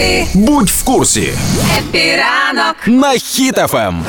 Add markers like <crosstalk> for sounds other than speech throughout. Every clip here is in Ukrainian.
Happy, Будь в курсі Happy ранок. на Ем.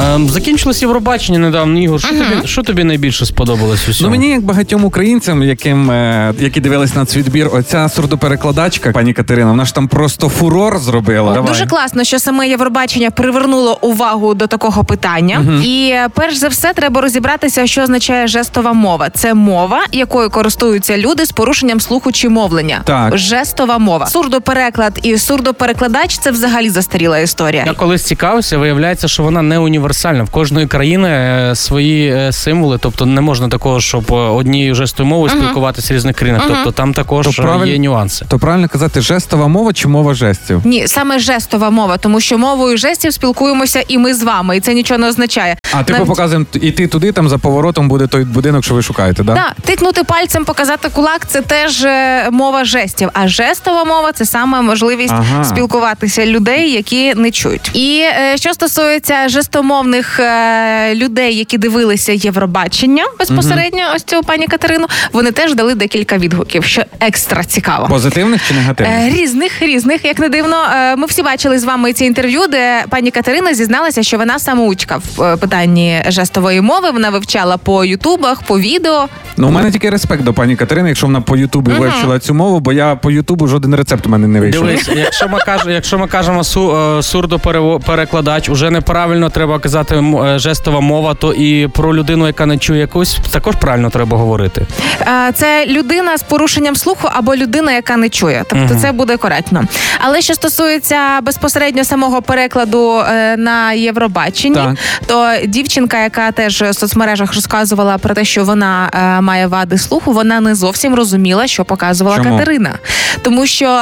Ем, закінчилось Євробачення недавно. Ігор, що, тобі, що тобі найбільше сподобалось у Ну мені як багатьом українцям, яким е, які дивились на відбір, оця сурдоперекладачка, пані Катерина, вона ж там просто фурор зробила. Давай. Дуже класно, що саме Євробачення привернуло увагу до такого питання. І е, перш за все треба розібратися, що означає жестова мова. Це мова, якою користуються люди з порушенням слуху чи мовлення. Так. Жестова мова. Сурдопереклад і сурдоперекладач це взагалі застаріла історія. Я колись цікавився, виявляється, що вона не універсальна. В кожної країни е, свої е, символи, тобто не можна такого, щоб е, однією жестою мовою спілкуватися в різних країнах. Тобто там також То правиль- є нюанси. То правильно казати, жестова мова чи мова жестів? Ні, саме жестова мова, тому що мовою жестів спілкуємося і ми з вами, і це нічого не означає. А типу Навіть- показуємо, іти туди, там за поворотом буде той будинок, що ви шукаєте, да? Да, тикнути пальцем, показати кулак це теж мова жестів. А жестова мова це саме можливість Ага. спілкуватися людей, які не чують. І е, що стосується жестомовних е, людей, які дивилися Євробачення безпосередньо, ось цю пані Катерину, вони теж дали декілька відгуків, що екстра цікаво. Позитивних чи негативних? Е, Різних, різних, як не дивно. Е, Ми всі бачили з вами ці інтерв'ю, де пані Катерина зізналася, що вона самоучка в е, питанні жестової мови. Вона вивчала по ютубах, по відео. Ну, у мене тільки респект до пані Катерини, якщо вона по Ютубі вивчила цю мову, бо я по Ютубу жоден рецепт у мене не вийшов. Дивись, якщо ми кажемо, якщо ми кажемо су, е, сурдоперекладач, уже неправильно треба казати е, жестова мова, то і про людину, яка не чує якусь, також правильно треба говорити. Е, Це людина з порушенням слуху або людина, яка не чує. Тобто це буде коректно. Але що стосується безпосередньо самого перекладу е, на Євробаченні, Так. то дівчинка, яка теж в соцмережах розказувала про те, що вона має вади слуху, вона не зовсім розуміла, що показувала Чому? Катерина. Тому що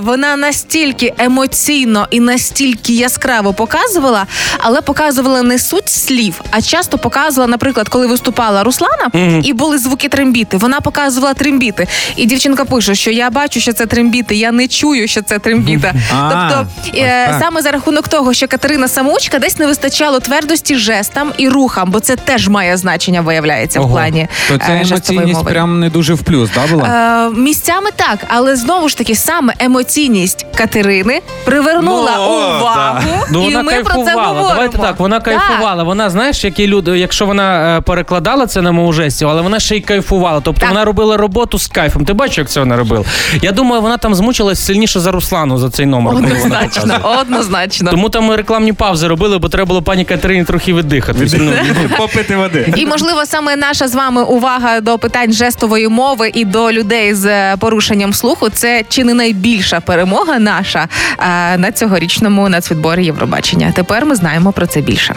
вона настільки емоційно і настільки яскраво показувала, але показувала не суть слів, а часто показувала, наприклад, коли виступала Руслана і були звуки трембіти. Вона показувала трембіти. І дівчинка пише, що я бачу, що це трембіти, я не чую, що це трембіта. Тобто, е, саме за рахунок того, що Катерина самоучка десь не вистачало твердості жестам і рухам, бо це теж має значення, виявляється, в плані То е, ця емоційність прям не дуже в плюс, да, була? Е, місцями так, але знову ж таки саме емоційність Катерини привернула Ну, увагу, Ну і ми про це говоримо. Давайте так. Вона кайфувала. Вона знаєш, які люди, якщо вона е, перекладала це на мову жестів, але вона ще й кайфувала. Тобто Так. вона робила роботу з кайфом. Ти бачиш, як це вона робила? Я думаю, вона там змучилась сильніше за Руслану за цей номер. коли вона Однозначно, однозначно. Тому там ми рекламні паузи робили, бо треба було пані Катерині трохи віддихати. Ну, <laughs> Попити води. І можливо саме наша з вами увага до питань жестової мови і до людей з е, порушенням слуху це чи не найбільша перемога наша е, на цьогорічному нацвідборі Євробачення. Тепер ми знаємо про це більше. дальше.